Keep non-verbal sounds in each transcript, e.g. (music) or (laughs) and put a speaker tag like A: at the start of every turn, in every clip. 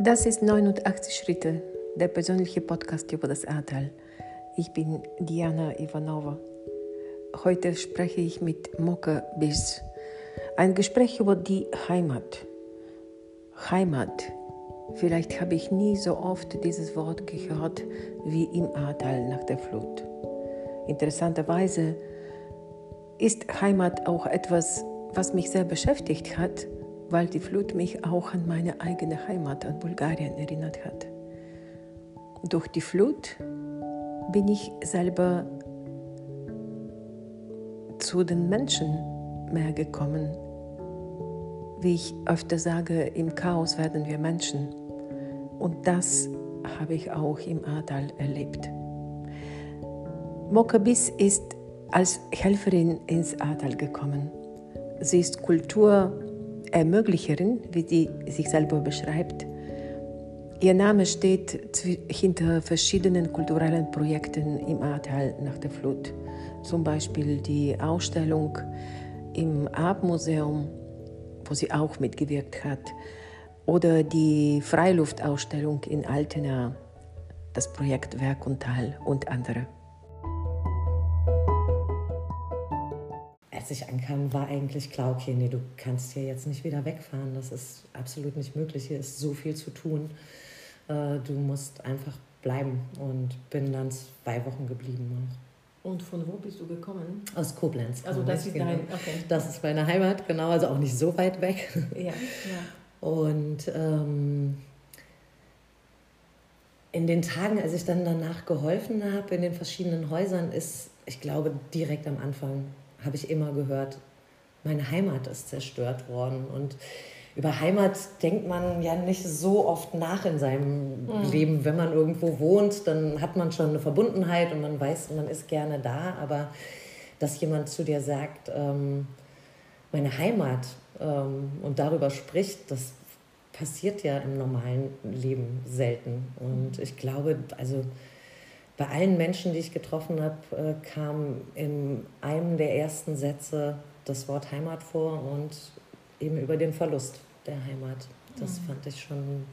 A: Das ist 89 Schritte, der persönliche Podcast über das Ahrtal. Ich bin Diana Ivanova. Heute spreche ich mit Moka Bis. Ein Gespräch über die Heimat. Heimat. Vielleicht habe ich nie so oft dieses Wort gehört wie im Ahrtal nach der Flut. Interessanterweise ist Heimat auch etwas, was mich sehr beschäftigt hat, weil die Flut mich auch an meine eigene Heimat, an Bulgarien erinnert hat. Durch die Flut bin ich selber zu den Menschen mehr gekommen. Wie ich öfter sage, im Chaos werden wir Menschen. Und das habe ich auch im Ahrtal erlebt. Mokabis ist als Helferin ins Ahrtal gekommen. Sie ist Kulturermöglicherin, wie sie sich selber beschreibt. Ihr Name steht hinter verschiedenen kulturellen Projekten im Ahrtal nach der Flut. Zum Beispiel die Ausstellung im Abmuseum, wo sie auch mitgewirkt hat, oder die Freiluftausstellung in Altena, das Projekt Werk und Tal und andere.
B: Als ich ankam, war eigentlich klar, okay, nee, du kannst hier jetzt nicht wieder wegfahren. Das ist absolut nicht möglich. Hier ist so viel zu tun. Äh, du musst einfach bleiben und bin dann zwei Wochen geblieben.
A: Und von wo bist du gekommen?
B: Aus Koblenz.
A: Also das ist genau. dein, okay.
B: Das ist meine Heimat, genau, also auch nicht so weit weg.
A: Ja, ja.
B: Und ähm, in den Tagen, als ich dann danach geholfen habe in den verschiedenen Häusern, ist, ich glaube, direkt am Anfang habe ich immer gehört, meine Heimat ist zerstört worden. Und über Heimat denkt man ja nicht so oft nach in seinem mhm. Leben. Wenn man irgendwo wohnt, dann hat man schon eine Verbundenheit und man weiß, man ist gerne da. Aber dass jemand zu dir sagt, ähm, meine Heimat ähm, und darüber spricht, das passiert ja im normalen Leben selten. Und ich glaube, also bei allen Menschen, die ich getroffen habe, äh, kam in einem der ersten Sätze das Wort Heimat vor und eben über den Verlust der Heimat. Das mhm. fand ich schon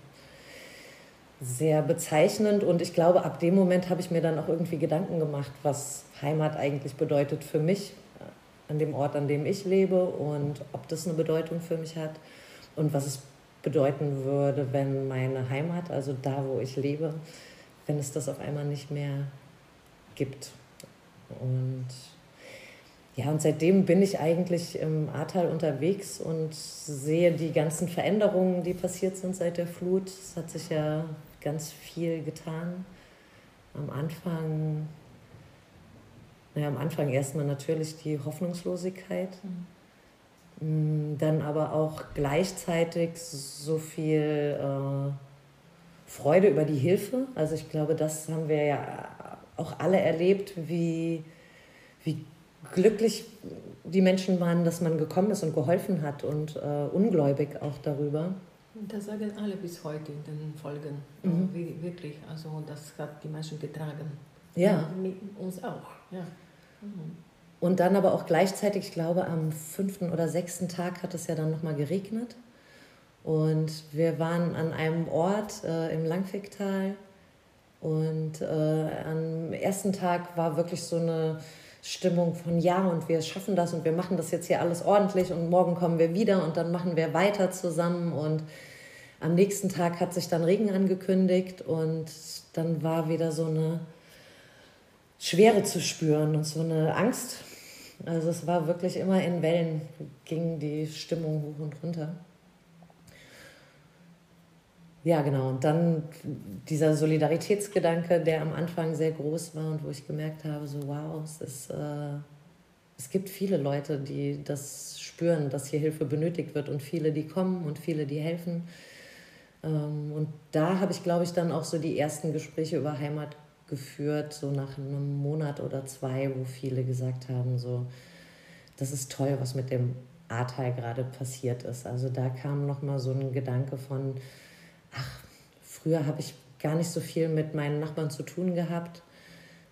B: sehr bezeichnend und ich glaube, ab dem Moment habe ich mir dann auch irgendwie Gedanken gemacht, was Heimat eigentlich bedeutet für mich äh, an dem Ort, an dem ich lebe und ob das eine Bedeutung für mich hat und was es bedeuten würde, wenn meine Heimat, also da, wo ich lebe, wenn es das auf einmal nicht mehr gibt. Und ja, und seitdem bin ich eigentlich im Ahrtal unterwegs und sehe die ganzen Veränderungen, die passiert sind seit der Flut. Es hat sich ja ganz viel getan. Am Anfang, naja, am Anfang erstmal natürlich die Hoffnungslosigkeit. Mhm. Dann aber auch gleichzeitig so viel äh, Freude über die Hilfe. Also ich glaube, das haben wir ja auch alle erlebt, wie, wie glücklich die Menschen waren, dass man gekommen ist und geholfen hat und äh, ungläubig auch darüber.
A: Das sagen alle bis heute in den Folgen. Mhm. Wie, wirklich, also das hat die Menschen getragen.
B: Ja.
A: Mit uns auch. Ja.
B: Mhm. Und dann aber auch gleichzeitig, ich glaube, am fünften oder sechsten Tag hat es ja dann nochmal geregnet. Und wir waren an einem Ort äh, im Langficktal. Und äh, am ersten Tag war wirklich so eine Stimmung von ja und wir schaffen das und wir machen das jetzt hier alles ordentlich und morgen kommen wir wieder und dann machen wir weiter zusammen. Und am nächsten Tag hat sich dann Regen angekündigt und dann war wieder so eine Schwere zu spüren und so eine Angst. Also es war wirklich immer in Wellen, ging die Stimmung hoch und runter. Ja, genau. Und dann dieser Solidaritätsgedanke, der am Anfang sehr groß war und wo ich gemerkt habe, so wow, es, ist, äh, es gibt viele Leute, die das spüren, dass hier Hilfe benötigt wird und viele, die kommen und viele, die helfen. Ähm, und da habe ich, glaube ich, dann auch so die ersten Gespräche über Heimat geführt, so nach einem Monat oder zwei, wo viele gesagt haben, so, das ist toll, was mit dem Ahrtal gerade passiert ist. Also da kam nochmal so ein Gedanke von, ach, früher habe ich gar nicht so viel mit meinen Nachbarn zu tun gehabt.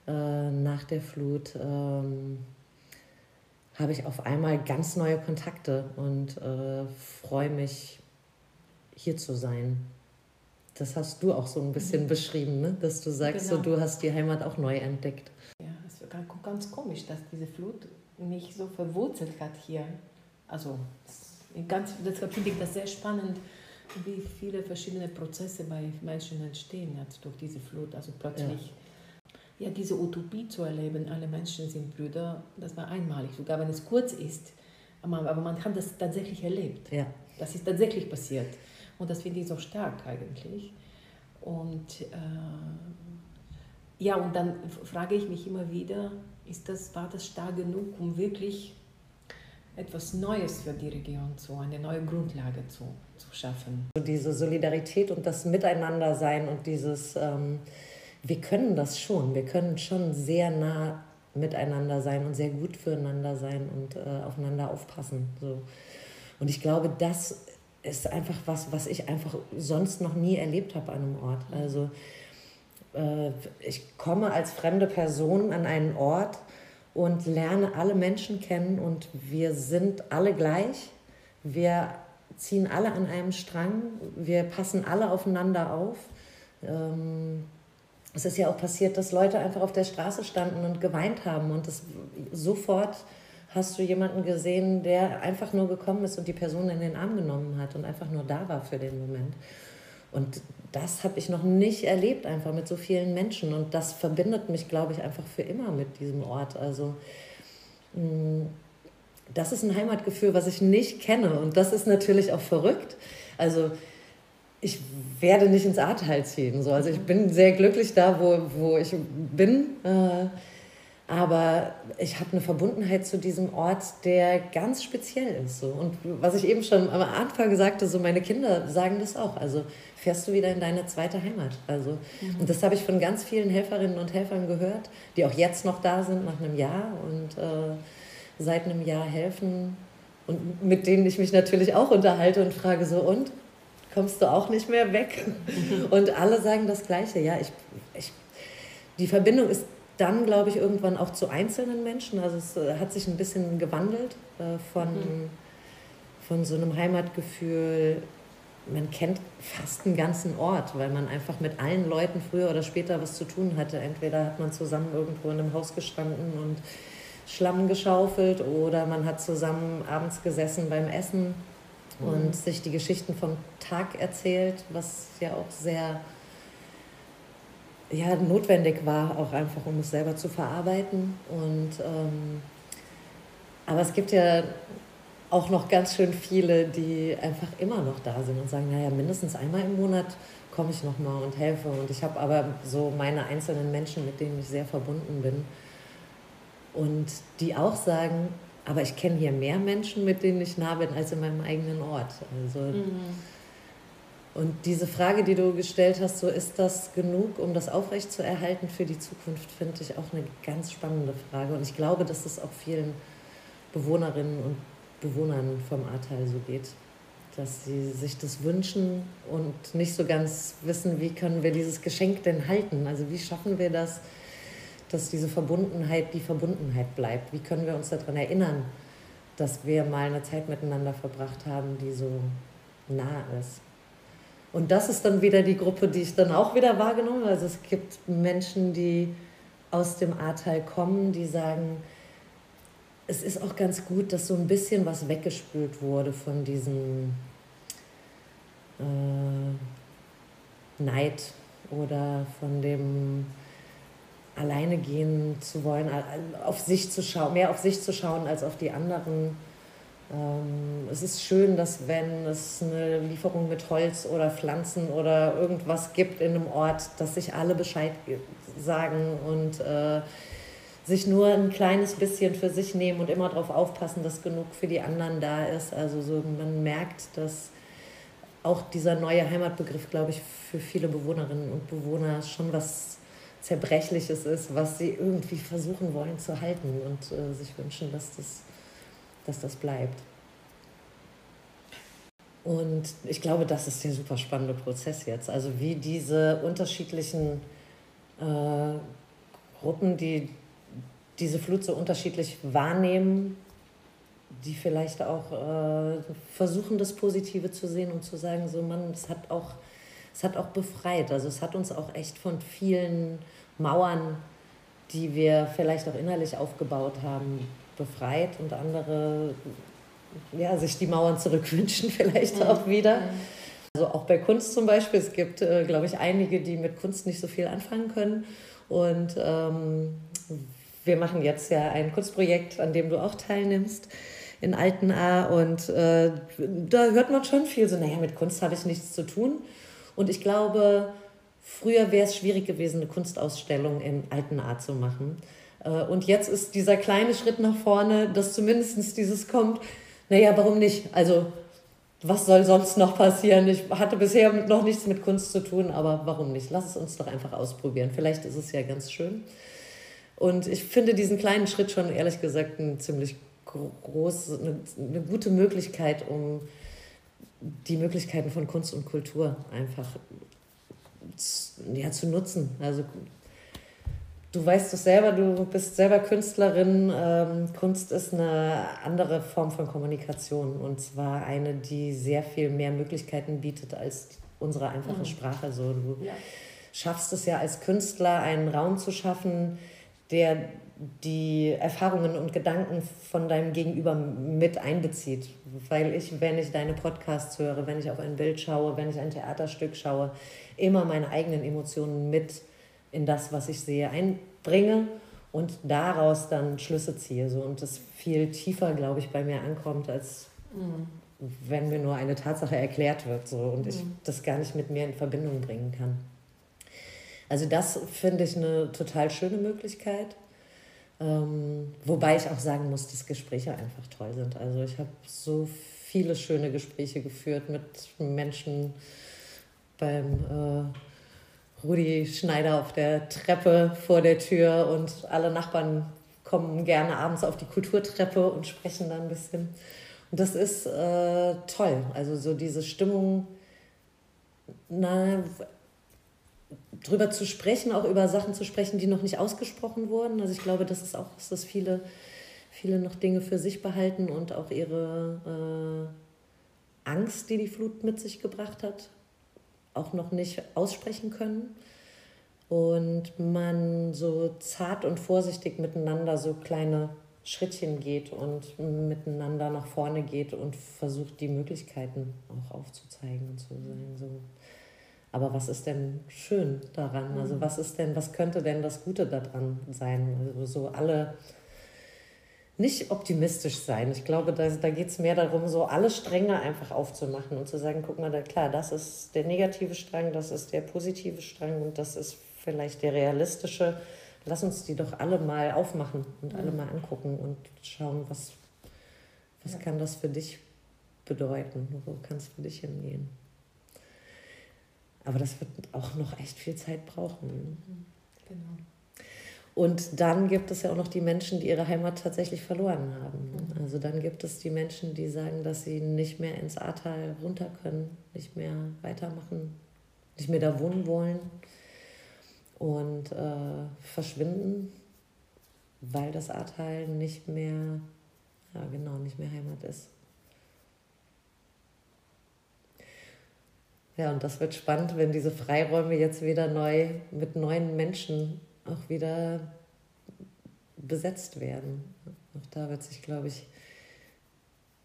B: Äh, nach der Flut ähm, habe ich auf einmal ganz neue Kontakte und äh, freue mich, hier zu sein. das hast du auch so ein bisschen mhm. beschrieben, ne? dass du sagst, genau. so, du hast die Heimat auch neu entdeckt.
A: Ja, es ist ganz, komisch, dass diese Flut mich so verwurzelt hat hier. Also ganz, deshalb finde ich das sehr spannend, wie viele verschiedene Prozesse bei Menschen entstehen jetzt durch diese Flut. Also plötzlich ja. ja. diese Utopie zu erleben, alle Menschen sind Brüder, das war einmalig, sogar wenn es kurz ist. Aber man hat das tatsächlich erlebt. Ja. Das ist tatsächlich passiert. Und das finde ich so stark eigentlich. Und äh, ja, und dann frage ich mich immer wieder, ist das, war das stark genug, um wirklich etwas Neues für die Region zu, eine neue Grundlage zu, zu schaffen.
B: Diese Solidarität und das Miteinandersein und dieses, ähm, wir können das schon, wir können schon sehr nah miteinander sein und sehr gut füreinander sein und äh, aufeinander aufpassen. So. Und ich glaube, das ist einfach was, was ich einfach sonst noch nie erlebt habe an einem Ort. Also äh, ich komme als fremde Person an einen Ort und lerne alle Menschen kennen und wir sind alle gleich. Wir ziehen alle an einem Strang, wir passen alle aufeinander auf. Ähm, es ist ja auch passiert, dass Leute einfach auf der Straße standen und geweint haben und das sofort hast du jemanden gesehen, der einfach nur gekommen ist und die Person in den Arm genommen hat und einfach nur da war für den Moment. Und das habe ich noch nicht erlebt, einfach mit so vielen Menschen. Und das verbindet mich, glaube ich, einfach für immer mit diesem Ort. Also mm, das ist ein Heimatgefühl, was ich nicht kenne. Und das ist natürlich auch verrückt. Also ich werde nicht ins Ahrtal ziehen. So. Also ich bin sehr glücklich da, wo, wo ich bin. Äh, aber ich habe eine Verbundenheit zu diesem Ort, der ganz speziell ist. So. Und was ich eben schon am Anfang sagte, so meine Kinder sagen das auch. Also fährst du wieder in deine zweite Heimat. Also, mhm. Und das habe ich von ganz vielen Helferinnen und Helfern gehört, die auch jetzt noch da sind nach einem Jahr und äh, seit einem Jahr helfen. Und mit denen ich mich natürlich auch unterhalte und frage so, und? Kommst du auch nicht mehr weg? Mhm. Und alle sagen das Gleiche. Ja, ich, ich, die Verbindung ist dann, glaube ich, irgendwann auch zu einzelnen Menschen. Also es äh, hat sich ein bisschen gewandelt äh, von, mhm. von so einem Heimatgefühl. Man kennt fast einen ganzen Ort, weil man einfach mit allen Leuten früher oder später was zu tun hatte. Entweder hat man zusammen irgendwo in einem Haus gestanden und Schlamm geschaufelt oder man hat zusammen abends gesessen beim Essen mhm. und sich die Geschichten vom Tag erzählt, was ja auch sehr ja, notwendig war, auch einfach, um es selber zu verarbeiten. Und, ähm, aber es gibt ja auch noch ganz schön viele, die einfach immer noch da sind und sagen, naja, mindestens einmal im Monat komme ich nochmal und helfe. Und ich habe aber so meine einzelnen Menschen, mit denen ich sehr verbunden bin. Und die auch sagen, aber ich kenne hier mehr Menschen, mit denen ich nah bin, als in meinem eigenen Ort. Also mhm und diese Frage, die du gestellt hast, so ist das genug, um das aufrechtzuerhalten für die Zukunft, finde ich auch eine ganz spannende Frage. Und ich glaube, dass es auch vielen Bewohnerinnen und Bewohnern vom Ahrtal so geht, dass sie sich das wünschen und nicht so ganz wissen, wie können wir dieses Geschenk denn halten? Also wie schaffen wir das, dass diese Verbundenheit die Verbundenheit bleibt? Wie können wir uns daran erinnern, dass wir mal eine Zeit miteinander verbracht haben, die so nah ist? Und das ist dann wieder die Gruppe, die ich dann auch wieder wahrgenommen habe. Also es gibt Menschen, die aus dem Ahrtal kommen, die sagen, es ist auch ganz gut, dass so ein bisschen was weggespült wurde von diesem äh, Neid oder von dem alleine gehen zu wollen, auf sich zu schauen, mehr auf sich zu schauen als auf die anderen es ist schön, dass wenn es eine Lieferung mit Holz oder Pflanzen oder irgendwas gibt in einem Ort, dass sich alle Bescheid sagen und äh, sich nur ein kleines bisschen für sich nehmen und immer darauf aufpassen, dass genug für die anderen da ist. Also so man merkt, dass auch dieser neue Heimatbegriff, glaube ich, für viele Bewohnerinnen und Bewohner schon was Zerbrechliches ist, was sie irgendwie versuchen wollen zu halten und äh, sich wünschen, dass das dass das bleibt. Und ich glaube, das ist der super spannende Prozess jetzt. Also wie diese unterschiedlichen äh, Gruppen, die diese Flut so unterschiedlich wahrnehmen, die vielleicht auch äh, versuchen, das Positive zu sehen und zu sagen, so man, es hat auch es hat auch befreit. Also es hat uns auch echt von vielen Mauern, die wir vielleicht auch innerlich aufgebaut haben, befreit und andere ja, sich die Mauern zurückwünschen (laughs) vielleicht mhm. auch wieder. Also auch bei Kunst zum Beispiel. Es gibt, äh, glaube ich, einige, die mit Kunst nicht so viel anfangen können. Und ähm, wir machen jetzt ja ein Kunstprojekt, an dem du auch teilnimmst in Altenaar. Und äh, da hört man schon viel so, naja, mit Kunst habe ich nichts zu tun. Und ich glaube, früher wäre es schwierig gewesen, eine Kunstausstellung in Altenaar zu machen. Äh, und jetzt ist dieser kleine Schritt nach vorne, dass zumindest dieses kommt, naja, warum nicht? Also, was soll sonst noch passieren? Ich hatte bisher noch nichts mit Kunst zu tun, aber warum nicht? Lass es uns doch einfach ausprobieren. Vielleicht ist es ja ganz schön. Und ich finde diesen kleinen Schritt schon ehrlich gesagt ein ziemlich groß, eine, eine gute Möglichkeit, um die Möglichkeiten von Kunst und Kultur einfach ja, zu nutzen. Also du weißt es selber, du bist selber Künstlerin. Ähm, Kunst ist eine andere Form von Kommunikation und zwar eine, die sehr viel mehr Möglichkeiten bietet als unsere einfache mhm. Sprache. So, du ja. schaffst es ja als Künstler, einen Raum zu schaffen, der die Erfahrungen und Gedanken von deinem Gegenüber mit einbezieht. Weil ich, wenn ich deine Podcasts höre, wenn ich auf ein Bild schaue, wenn ich ein Theaterstück schaue, immer meine eigenen Emotionen mit in das, was ich sehe, einbringe und daraus dann Schlüsse ziehe. So. Und das viel tiefer, glaube ich, bei mir ankommt, als mhm. wenn mir nur eine Tatsache erklärt wird so, und mhm. ich das gar nicht mit mir in Verbindung bringen kann. Also das finde ich eine total schöne Möglichkeit. Ähm, wobei ich auch sagen muss, dass Gespräche einfach toll sind. Also ich habe so viele schöne Gespräche geführt mit Menschen beim äh, Rudi Schneider auf der Treppe vor der Tür und alle Nachbarn kommen gerne abends auf die Kulturtreppe und sprechen da ein bisschen. Und das ist äh, toll. Also so diese Stimmung, na, drüber zu sprechen, auch über Sachen zu sprechen, die noch nicht ausgesprochen wurden. Also ich glaube, das ist auch, dass viele, viele noch Dinge für sich behalten und auch ihre äh, Angst, die die Flut mit sich gebracht hat, auch noch nicht aussprechen können. Und man so zart und vorsichtig miteinander so kleine Schrittchen geht und miteinander nach vorne geht und versucht, die Möglichkeiten auch aufzuzeigen und zu sein. So aber was ist denn schön daran? Also mhm. was ist denn, was könnte denn das Gute daran sein? Also so alle nicht optimistisch sein. Ich glaube, da, da geht es mehr darum, so alle Stränge einfach aufzumachen und zu sagen, guck mal, da, klar, das ist der negative Strang, das ist der positive Strang und das ist vielleicht der realistische. Lass uns die doch alle mal aufmachen und alle mhm. mal angucken und schauen, was, was ja. kann das für dich bedeuten? Wo kann es für dich hingehen? Aber das wird auch noch echt viel Zeit brauchen. Genau. Und dann gibt es ja auch noch die Menschen, die ihre Heimat tatsächlich verloren haben. Mhm. Also dann gibt es die Menschen, die sagen, dass sie nicht mehr ins Ahrtal runter können, nicht mehr weitermachen, nicht mehr da wohnen wollen und äh, verschwinden, weil das Ahrtal nicht mehr, ja genau, nicht mehr Heimat ist. Ja, und das wird spannend, wenn diese Freiräume jetzt wieder neu mit neuen Menschen auch wieder besetzt werden. Auch da wird sich, glaube ich,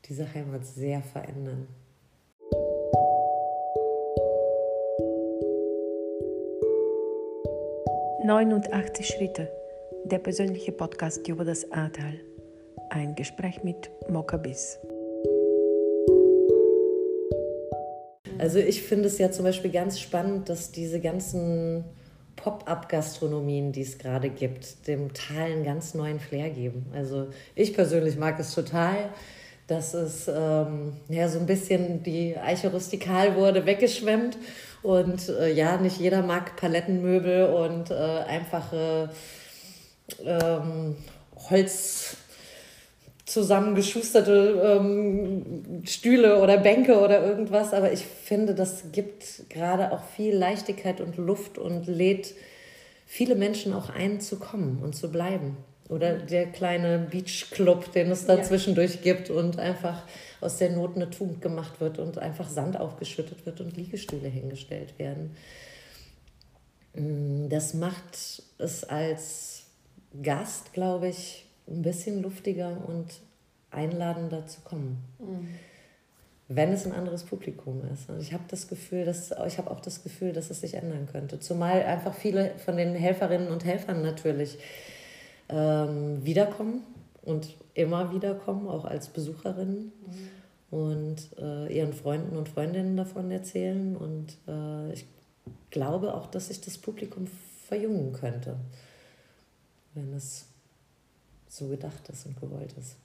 B: diese Heimat sehr verändern.
A: »89 Schritte«, der persönliche Podcast über das Ahrtal. Ein Gespräch mit Mokabis.
B: Also ich finde es ja zum Beispiel ganz spannend, dass diese ganzen Pop-up-Gastronomien, die es gerade gibt, dem Tal einen ganz neuen Flair geben. Also ich persönlich mag es total, dass es ähm, ja, so ein bisschen die Eiche rustikal wurde, weggeschwemmt. Und äh, ja, nicht jeder mag Palettenmöbel und äh, einfache ähm, Holz zusammengeschusterte ähm, Stühle oder Bänke oder irgendwas, aber ich finde, das gibt gerade auch viel Leichtigkeit und Luft und lädt viele Menschen auch ein, zu kommen und zu bleiben. Oder der kleine Beachclub, den es da ja. zwischendurch gibt und einfach aus der Not eine Tugend gemacht wird und einfach Sand aufgeschüttet wird und Liegestühle hingestellt werden. Mm, das macht es als Gast, glaube ich, ein bisschen luftiger und einladender zu kommen. Mhm. Wenn es ein anderes Publikum ist. Und ich habe das Gefühl, dass ich habe auch das Gefühl, dass es sich ändern könnte. Zumal einfach viele von den Helferinnen und Helfern natürlich ähm, wiederkommen und immer wiederkommen, auch als Besucherinnen. Mhm. Und äh, ihren Freunden und Freundinnen davon erzählen. Und äh, ich glaube auch, dass sich das Publikum verjüngen könnte, wenn es so gedacht ist und gewollt ist.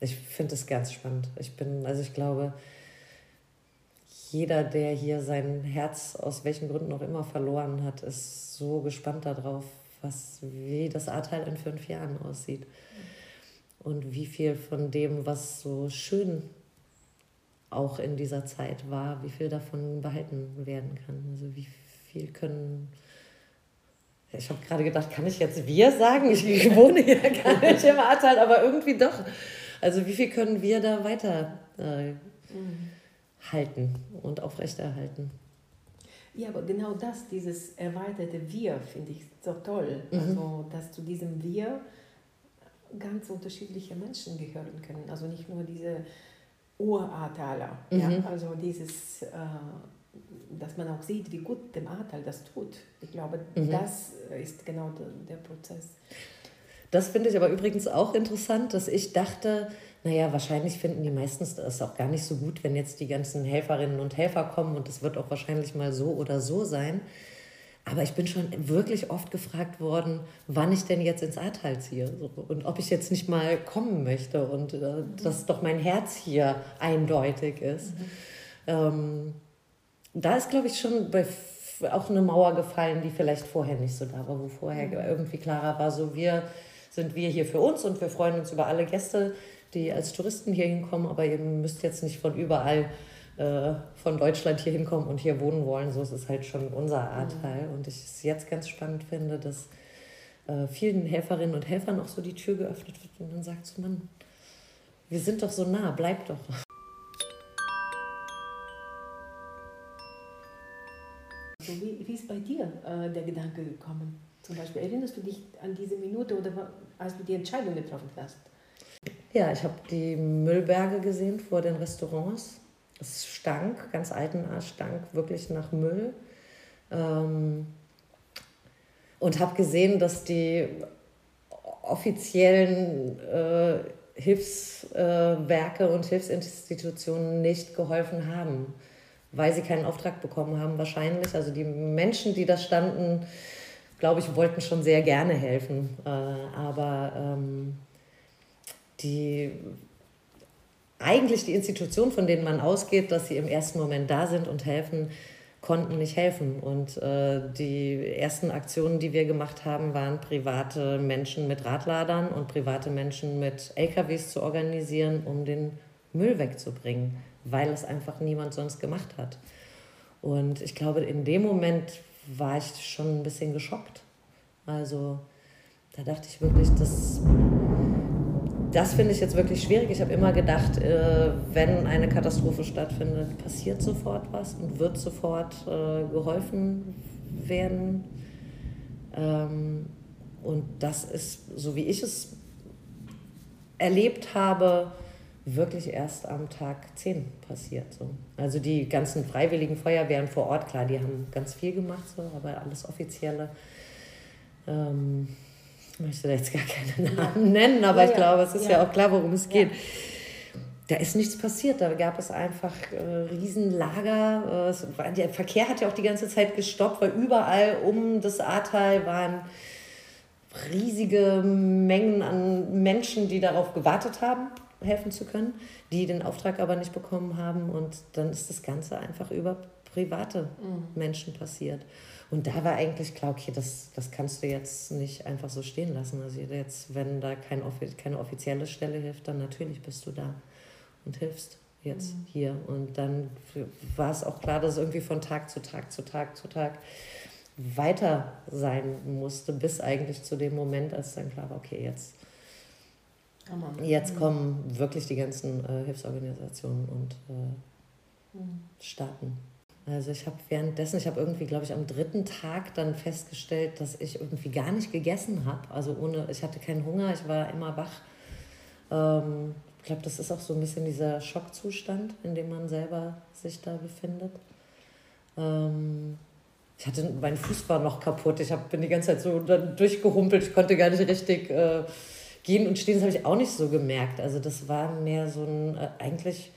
B: Ich finde es ganz spannend. Ich bin, also ich glaube, jeder, der hier sein Herz aus welchen Gründen auch immer verloren hat, ist so gespannt darauf, was, wie das Ahrtal in fünf Jahren aussieht. Und wie viel von dem, was so schön auch in dieser Zeit war, wie viel davon behalten werden kann. Also wie viel können ich habe gerade gedacht, kann ich jetzt wir sagen? Ich wohne hier (laughs) gar nicht im Ahrtal, aber irgendwie doch. Also wie viel können wir da weiter äh, mhm. halten und aufrechterhalten?
A: Ja, aber genau das, dieses erweiterte Wir, finde ich so toll. Mhm. Also, dass zu diesem Wir ganz unterschiedliche Menschen gehören können. Also nicht nur diese Urartaler. Mhm. Ja? Also dieses, äh, dass man auch sieht, wie gut dem Ahrtal das tut. Ich glaube, mhm. das ist genau der, der Prozess.
B: Das finde ich aber übrigens auch interessant, dass ich dachte, naja, wahrscheinlich finden die meisten es auch gar nicht so gut, wenn jetzt die ganzen Helferinnen und Helfer kommen und es wird auch wahrscheinlich mal so oder so sein. Aber ich bin schon wirklich oft gefragt worden, wann ich denn jetzt ins Ahrtal ziehe und ob ich jetzt nicht mal kommen möchte und äh, dass doch mein Herz hier eindeutig ist. Mhm. Ähm, da ist, glaube ich, schon bei auch eine Mauer gefallen, die vielleicht vorher nicht so da war, wo vorher mhm. irgendwie klarer war, so wir sind wir hier für uns und wir freuen uns über alle Gäste, die als Touristen hier hinkommen, aber ihr müsst jetzt nicht von überall äh, von Deutschland hier hinkommen und hier wohnen wollen. So ist es halt schon unser Anteil. Mhm. Und ich es jetzt ganz spannend finde, dass äh, vielen Helferinnen und Helfern auch so die Tür geöffnet wird und dann sagt so, Mann, wir sind doch so nah, bleib doch.
A: Dir äh, der Gedanke gekommen? Zum Beispiel, erinnerst du dich an diese Minute oder als du die Entscheidung getroffen hast?
B: Ja, ich habe die Müllberge gesehen vor den Restaurants. Es stank, ganz alten stank wirklich nach Müll. Ähm, und habe gesehen, dass die offiziellen äh, Hilfswerke äh, und Hilfsinstitutionen nicht geholfen haben, weil sie keinen Auftrag bekommen haben wahrscheinlich. Also die Menschen, die da standen, glaube ich, wollten schon sehr gerne helfen. Äh, aber ähm, die eigentlich die Institutionen, von denen man ausgeht, dass sie im ersten Moment da sind und helfen, konnten nicht helfen. Und äh, die ersten Aktionen, die wir gemacht haben, waren private Menschen mit Radladern und private Menschen mit LKWs zu organisieren, um den Müll wegzubringen, weil es einfach niemand sonst gemacht hat. Und ich glaube, in dem Moment war ich schon ein bisschen geschockt. Also da dachte ich wirklich, das das finde ich jetzt wirklich schwierig. Ich habe immer gedacht, äh, wenn eine Katastrophe stattfindet, passiert sofort was und wird sofort äh, geholfen werden. Ähm, und das ist, so wie ich es erlebt habe, wirklich erst am Tag 10 passiert. So. Also die ganzen freiwilligen Feuerwehren vor Ort, klar, die haben ganz viel gemacht, so, aber alles Offizielle. Ähm, ich möchte da jetzt gar keine Namen nennen, aber ja, ich glaube, es ist ja. ja. auch klar, worum es geht. Da ist nichts passiert. Da gab es einfach äh, Riesenlager. Äh, der Verkehr hat ja auch die ganze Zeit gestoppt, weil überall um das Ahrtal waren riesige Mengen an Menschen, die darauf gewartet haben, helfen zu können, die den Auftrag aber nicht bekommen haben. Und dann ist das Ganze einfach über private mhm. Menschen passiert. Und da war eigentlich klar, okay, das, das kannst du jetzt nicht einfach so stehen lassen. Also jetzt, wenn da kein, keine offizielle Stelle hilft, dann natürlich bist du da und hilfst jetzt mhm. hier. Und dann war es auch klar, dass irgendwie von Tag zu Tag zu Tag zu Tag weiter sein musste, bis eigentlich zu dem Moment, als dann klar war, okay, jetzt, jetzt kommen wirklich die ganzen äh, Hilfsorganisationen und äh, mhm. Staaten. Also ich habe währenddessen, ich habe irgendwie, glaube ich, am dritten Tag dann festgestellt, dass ich irgendwie gar nicht gegessen habe. Also ohne, ich hatte keinen Hunger, ich war immer wach. Ähm, ich glaube, das ist auch so ein bisschen dieser Schockzustand, in dem man selber sich da befindet. Ähm, ich hatte, mein Fuß war noch kaputt. Ich hab, bin die ganze Zeit so dann durchgehumpelt. Ich konnte gar nicht richtig äh, gehen und stehen. Das habe ich auch nicht so gemerkt. Also das war mehr so ein, äh, eigentlich,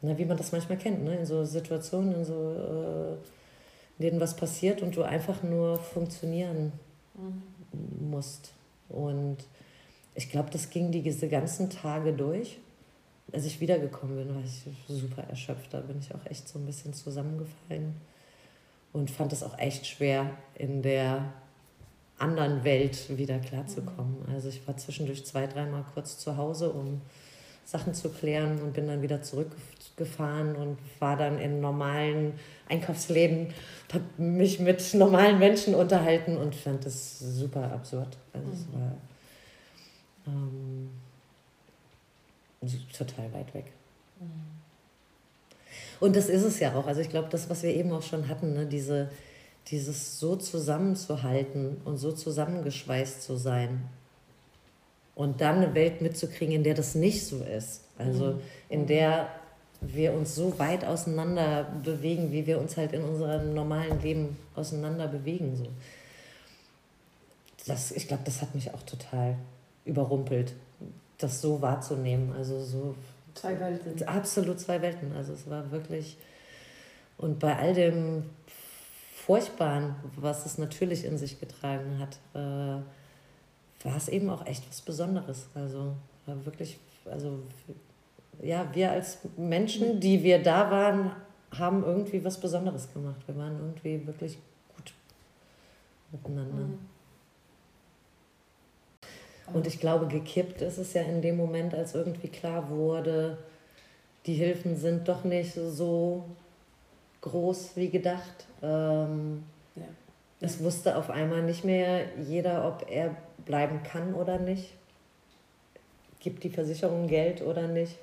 B: na, wie man das manchmal kennt, ne? in so Situationen, in so, äh, in denen was passiert und du einfach nur funktionieren mhm. musst. Und ich glaube, das ging diese ganzen Tage durch. Als ich wiedergekommen bin, war ich super erschöpft. Da bin ich auch echt so ein bisschen zusammengefallen und fand es auch echt schwer, in der anderen Welt wieder klarzukommen. Also ich war zwischendurch zwei, dreimal kurz zu Hause, um Sachen zu klären und bin dann wieder zurückgefahren und war dann in normalen Einkaufsläden, habe mich mit normalen Menschen unterhalten und fand das super absurd. Also mhm. es war ähm, total weit weg. Mhm. Und das ist es ja auch. Also ich glaube, das, was wir eben auch schon hatten, ne, diese, dieses so zusammenzuhalten und so zusammengeschweißt zu sein und dann eine Welt mitzukriegen, in der das nicht so ist. Also mhm. in der wir uns so weit auseinander bewegen, wie wir uns halt in unserem normalen Leben auseinander bewegen. So. Das, ich glaube, das hat mich auch total überrumpelt, das so wahrzunehmen. Also so
A: Zwei Welten.
B: Absolut zwei Welten. Also es war wirklich. Und bei all dem Furchtbaren, was es natürlich in sich getragen hat, äh, war es eben auch echt was Besonderes. Also war wirklich, also ja, wir als Menschen, die wir da waren, haben irgendwie was Besonderes gemacht. Wir waren irgendwie wirklich gut miteinander. Mhm. Und ich glaube, gekippt ist es ja in dem Moment, als irgendwie klar wurde, die Hilfen sind doch nicht so groß wie gedacht. Ähm, ja. Es wusste auf einmal nicht mehr jeder, ob er bleiben kann oder nicht. Gibt die Versicherung Geld oder nicht?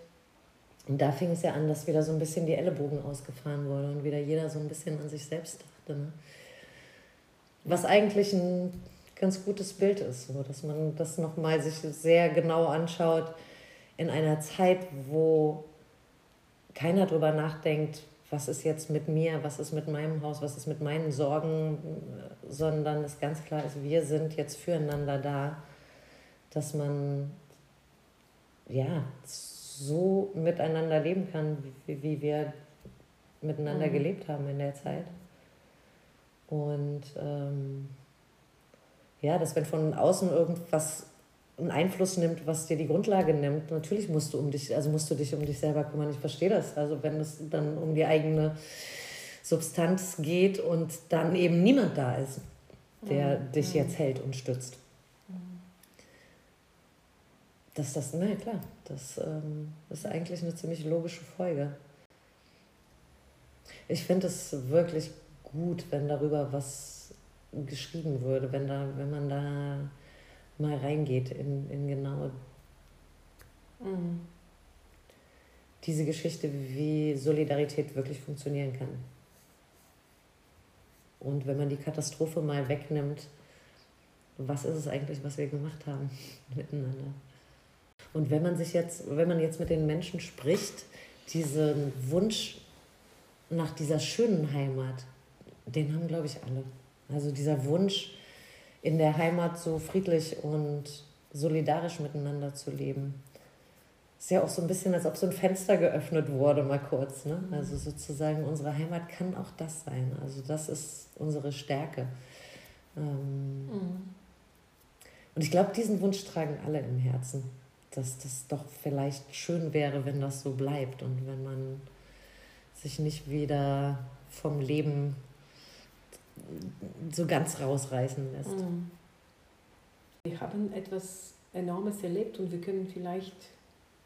B: Und da fing es ja an, dass wieder so ein bisschen die Ellenbogen ausgefahren wurde und wieder jeder so ein bisschen an sich selbst dachte. Ne? Was eigentlich ein ganz gutes Bild ist, so, dass man das nochmal sich sehr genau anschaut in einer Zeit, wo keiner darüber nachdenkt, was ist jetzt mit mir, was ist mit meinem Haus, was ist mit meinen Sorgen, sondern es ganz klar ist, wir sind jetzt füreinander da, dass man ja so miteinander leben kann, wie, wie wir miteinander mhm. gelebt haben in der Zeit. Und ähm, ja, dass wenn von außen irgendwas einen Einfluss nimmt, was dir die Grundlage nimmt, natürlich musst du um dich, also musst du dich um dich selber kümmern. Ich verstehe das. Also wenn es dann um die eigene Substanz geht und dann eben niemand da ist, der mhm. dich jetzt hält und stützt. Dass das, na klar, das ähm, ist eigentlich eine ziemlich logische Folge. Ich finde es wirklich gut, wenn darüber was geschrieben würde, wenn, da, wenn man da mal reingeht in, in genau mhm. diese Geschichte, wie Solidarität wirklich funktionieren kann. Und wenn man die Katastrophe mal wegnimmt, was ist es eigentlich, was wir gemacht haben (laughs) miteinander? Und wenn man sich jetzt, wenn man jetzt mit den Menschen spricht, diesen Wunsch nach dieser schönen Heimat, den haben, glaube ich, alle. Also dieser Wunsch, in der Heimat so friedlich und solidarisch miteinander zu leben. Ist ja auch so ein bisschen, als ob so ein Fenster geöffnet wurde, mal kurz. Ne? Also sozusagen, unsere Heimat kann auch das sein. Also das ist unsere Stärke. Ähm mhm. Und ich glaube, diesen Wunsch tragen alle im Herzen, dass das doch vielleicht schön wäre, wenn das so bleibt und wenn man sich nicht wieder vom Leben so ganz rausreißen lässt. Mhm.
A: Wir haben etwas Enormes erlebt und wir können vielleicht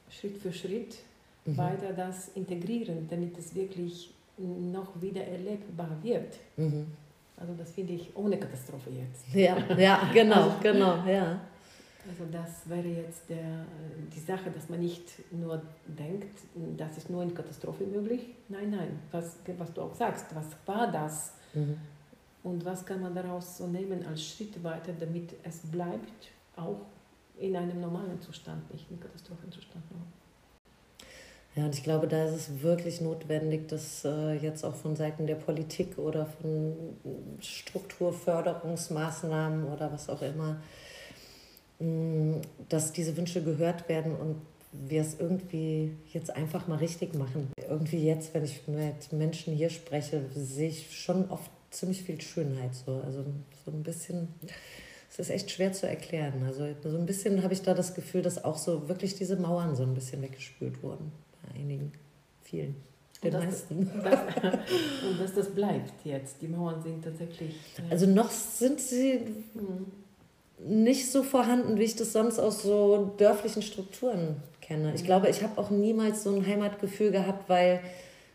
A: Schritt für Schritt mhm. weiter das integrieren, damit es wirklich noch wieder erlebbar wird. Mhm. Also das finde ich ohne Katastrophe jetzt.
B: Ja, ja, (laughs) genau, also, genau, ja.
A: Also das wäre jetzt der, die Sache, dass man nicht nur denkt, das ist nur in Katastrophe möglich. Nein, nein, was, was du auch sagst, was war das? Mhm. Und was kann man daraus so nehmen als Schritt weiter, damit es bleibt, auch in einem normalen Zustand, nicht im Katastrophenzustand.
B: Ja, und ich glaube, da ist es wirklich notwendig, dass äh, jetzt auch von Seiten der Politik oder von Strukturförderungsmaßnahmen oder was auch immer, mh, mm, dass diese Wünsche gehört werden und wir es irgendwie jetzt einfach mal richtig machen. Irgendwie jetzt, wenn ich mit Menschen hier spreche, sehe ich schon oft ziemlich viel Schönheit. So. Also so ein bisschen, es ist echt schwer zu erklären. Also so ein bisschen habe ich da das Gefühl, dass auch so wirklich diese Mauern so ein bisschen weggespült wurden einigen, vielen. Den
A: und
B: meisten. (laughs)
A: Das, und dass das bleibt jetzt. Die Mauern sind tatsächlich.
B: Äh also noch sind sie mhm. nicht so vorhanden, wie ich das sonst aus so dörflichen Strukturen kenne. Ich mhm. glaube, ich habe auch niemals so ein Heimatgefühl gehabt, weil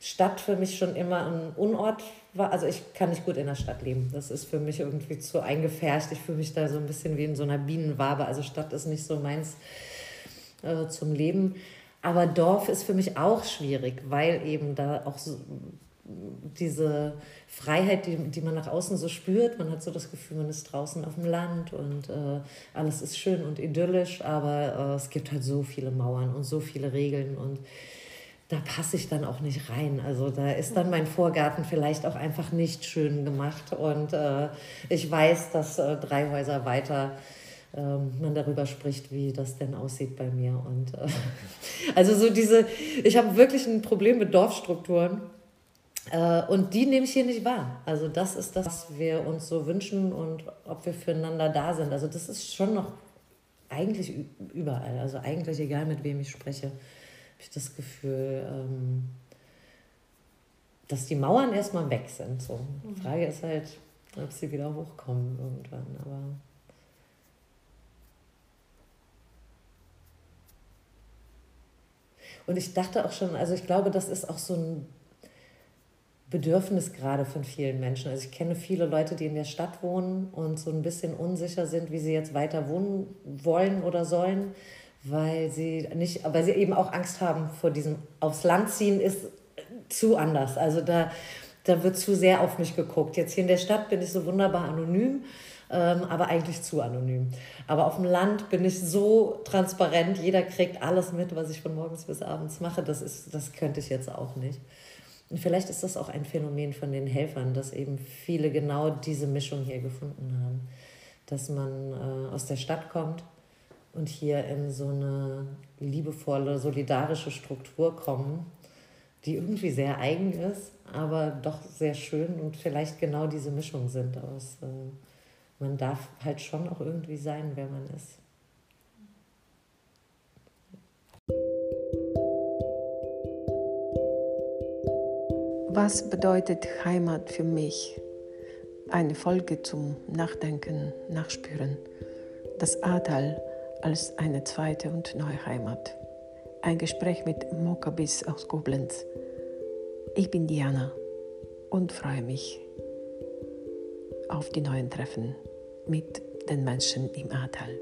B: Stadt für mich schon immer ein Unort war. Also ich kann nicht gut in der Stadt leben. Das ist für mich irgendwie zu eingefärscht. Ich fühle mich da so ein bisschen wie in so einer Bienenwabe. Also Stadt ist nicht so meins äh, zum Leben. Aber Dorf ist für mich auch schwierig, weil eben da auch so diese Freiheit, die, die man nach außen so spürt, man hat so das Gefühl, man ist draußen auf dem Land und äh, alles ist schön und idyllisch, aber äh, es gibt halt so viele Mauern und so viele Regeln und da passe ich dann auch nicht rein. Also da ist dann mein Vorgarten vielleicht auch einfach nicht schön gemacht und äh, ich weiß, dass äh, drei Häuser weiter ähm, man darüber spricht, wie das denn aussieht bei mir. Und äh, (laughs) also so diese, ich habe wirklich ein Problem mit Dorfstrukturen. Äh, und die nehme ich hier nicht wahr. Also das ist das, was wir uns so wünschen und ob wir füreinander da sind. Also das ist schon noch eigentlich überall. Also eigentlich egal, mit wem ich spreche, ich das Gefühl, ähm, dass die Mauern erstmal weg sind. So. Die. Frage ist halt, ob sie wieder hochkommen irgendwann. Aber Und ich dachte auch schon, also ich glaube, das ist auch so ein Bedürfnis gerade von vielen Menschen. Also ich kenne viele Leute, die in der Stadt wohnen und so ein bisschen unsicher sind, wie sie jetzt weiter wohnen wollen oder sollen, weil sie nicht, weil sie eben auch Angst haben vor diesem aufs Land ziehen ist zu anders. Also da, da wird zu sehr auf mich geguckt. Jetzt hier in der Stadt bin ich so wunderbar anonym ähm, aber eigentlich zu anonym. Aber auf dem Land bin ich so transparent, jeder kriegt alles mit, was ich von morgens bis abends mache. Das, ist, das könnte ich jetzt auch nicht. Und vielleicht ist das auch ein Phänomen von den Helfern, dass eben viele genau diese Mischung hier gefunden haben. Dass man äh, aus der Stadt kommt und hier in so eine liebevolle, solidarische Struktur kommen, die irgendwie sehr eigen ist, aber doch sehr schön und vielleicht genau diese Mischung sind aus äh, man darf halt schon auch irgendwie sein, wer man ist.
A: Was bedeutet Heimat für mich? Eine Folge zum Nachdenken, Nachspüren. Das Ahrtal als eine zweite und neue Heimat. Ein Gespräch mit Mokabis aus Koblenz. Ich bin Diana und freue mich auf die neuen Treffen mit den Menschen im Ahrtal.